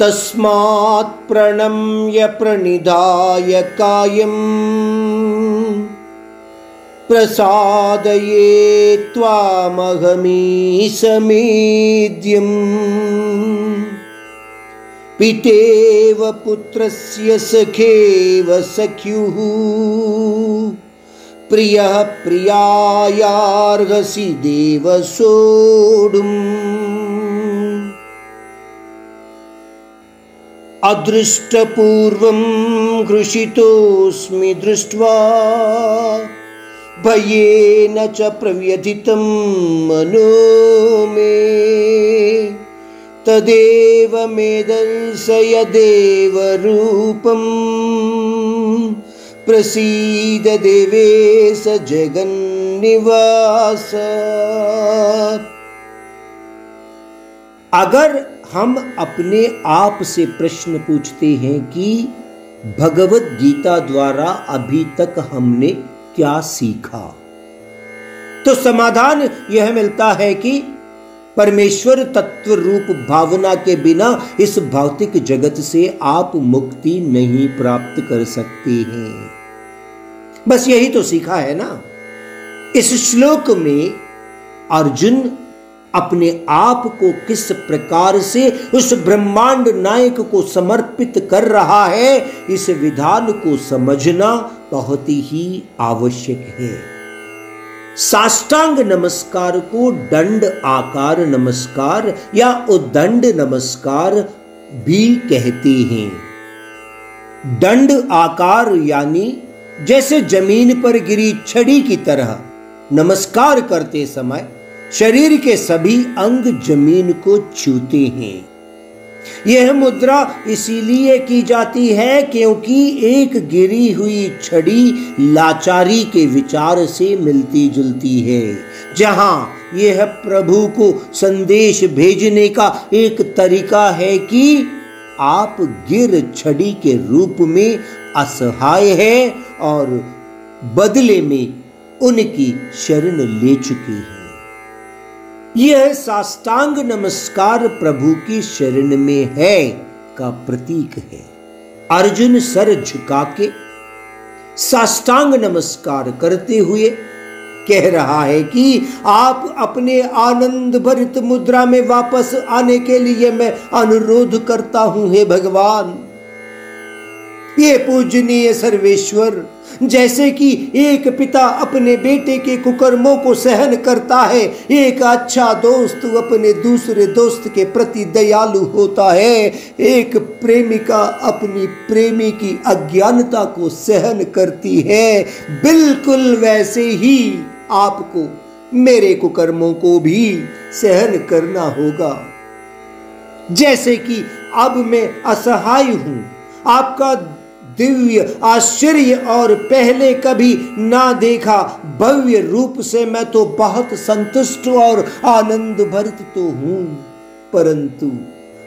तस्मात् प्रणम्य प्रणिधाय कायम्। प्रसादये त्वामहमी समेद्यम् पितेव पुत्रस्य सखेव सख्युः। प्रियः प्रियायार्हसि देव सोढुम् अदृष्टपूर्वं घृषितोऽस्मि दृष्ट्वा भयेन च प्रव्यथितं मनो मे। तदेव मे दर्शय देवरूपम् प्रसीद देवेश जगन्निवास अगर हम अपने आप से प्रश्न पूछते हैं कि भगवत गीता द्वारा अभी तक हमने क्या सीखा तो समाधान यह मिलता है कि परमेश्वर तत्व रूप भावना के बिना इस भौतिक जगत से आप मुक्ति नहीं प्राप्त कर सकते हैं। बस यही तो सीखा है ना। इस श्लोक में अर्जुन अपने आप को किस प्रकार से उस ब्रह्मांड नायक को समर्पित कर रहा है, इस विधान को समझना बहुत ही आवश्यक है। साष्टांग नमस्कार को दंड आकार नमस्कार या उदंड नमस्कार भी कहते हैं। दंड आकार यानी जैसे ज़मीन पर गिरी छड़ी की तरह नमस्कार करते समय शरीर के सभी अंग ज़मीन को छूते हैं। यह मुद्रा इसीलिए की जाती है क्योंकि एक गिरी हुई छड़ी लाचारी के विचार से मिलती जुलती है। जहाँ यह प्रभु को संदेश भेजने का एक तरीका है कि आप गिर छड़ी के रूप में असहाय है और बदले में उनकी शरण ले चुकी है। यह साष्टांग नमस्कार प्रभु की शरण में है का प्रतीक है। अर्जुन सर झुका के साष्टांग नमस्कार करते हुए कह रहा है कि आप अपने आनंद भरित मुद्रा में वापस आने के लिए मैं अनुरोध करता हूँ, हे भगवान। ये पूजनीय सर्वेश्वर, जैसे कि एक पिता अपने बेटे के कुकर्मों को सहन करता है, एक अच्छा दोस्त अपने दूसरे दोस्त के प्रति दयालु होता है। एक प्रेमिका अपनी प्रेमी की अज्ञानता को सहन करती है। बिल्कुल वैसे ही आपको मेरे कुकर्मों को भी सहन करना होगा। जैसे कि अब मैं असहाय हूँ, आपका दिव्य आश्चर्य और पहले कभी ना देखा। भव्य रूप से मैं तो बहुत संतुष्ट और आनंद भरित तो हूँ, परंतु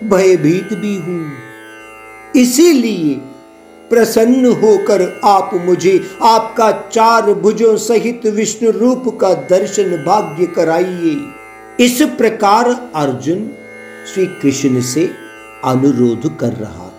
भयभीत भी हूँ। इसीलिए प्रसन्न होकर आप मुझे आपका चार भुजों सहित विष्णु रूप का दर्शन भाग्य कराइए। इस प्रकार अर्जुन श्री कृष्ण से अनुरोध कर रहा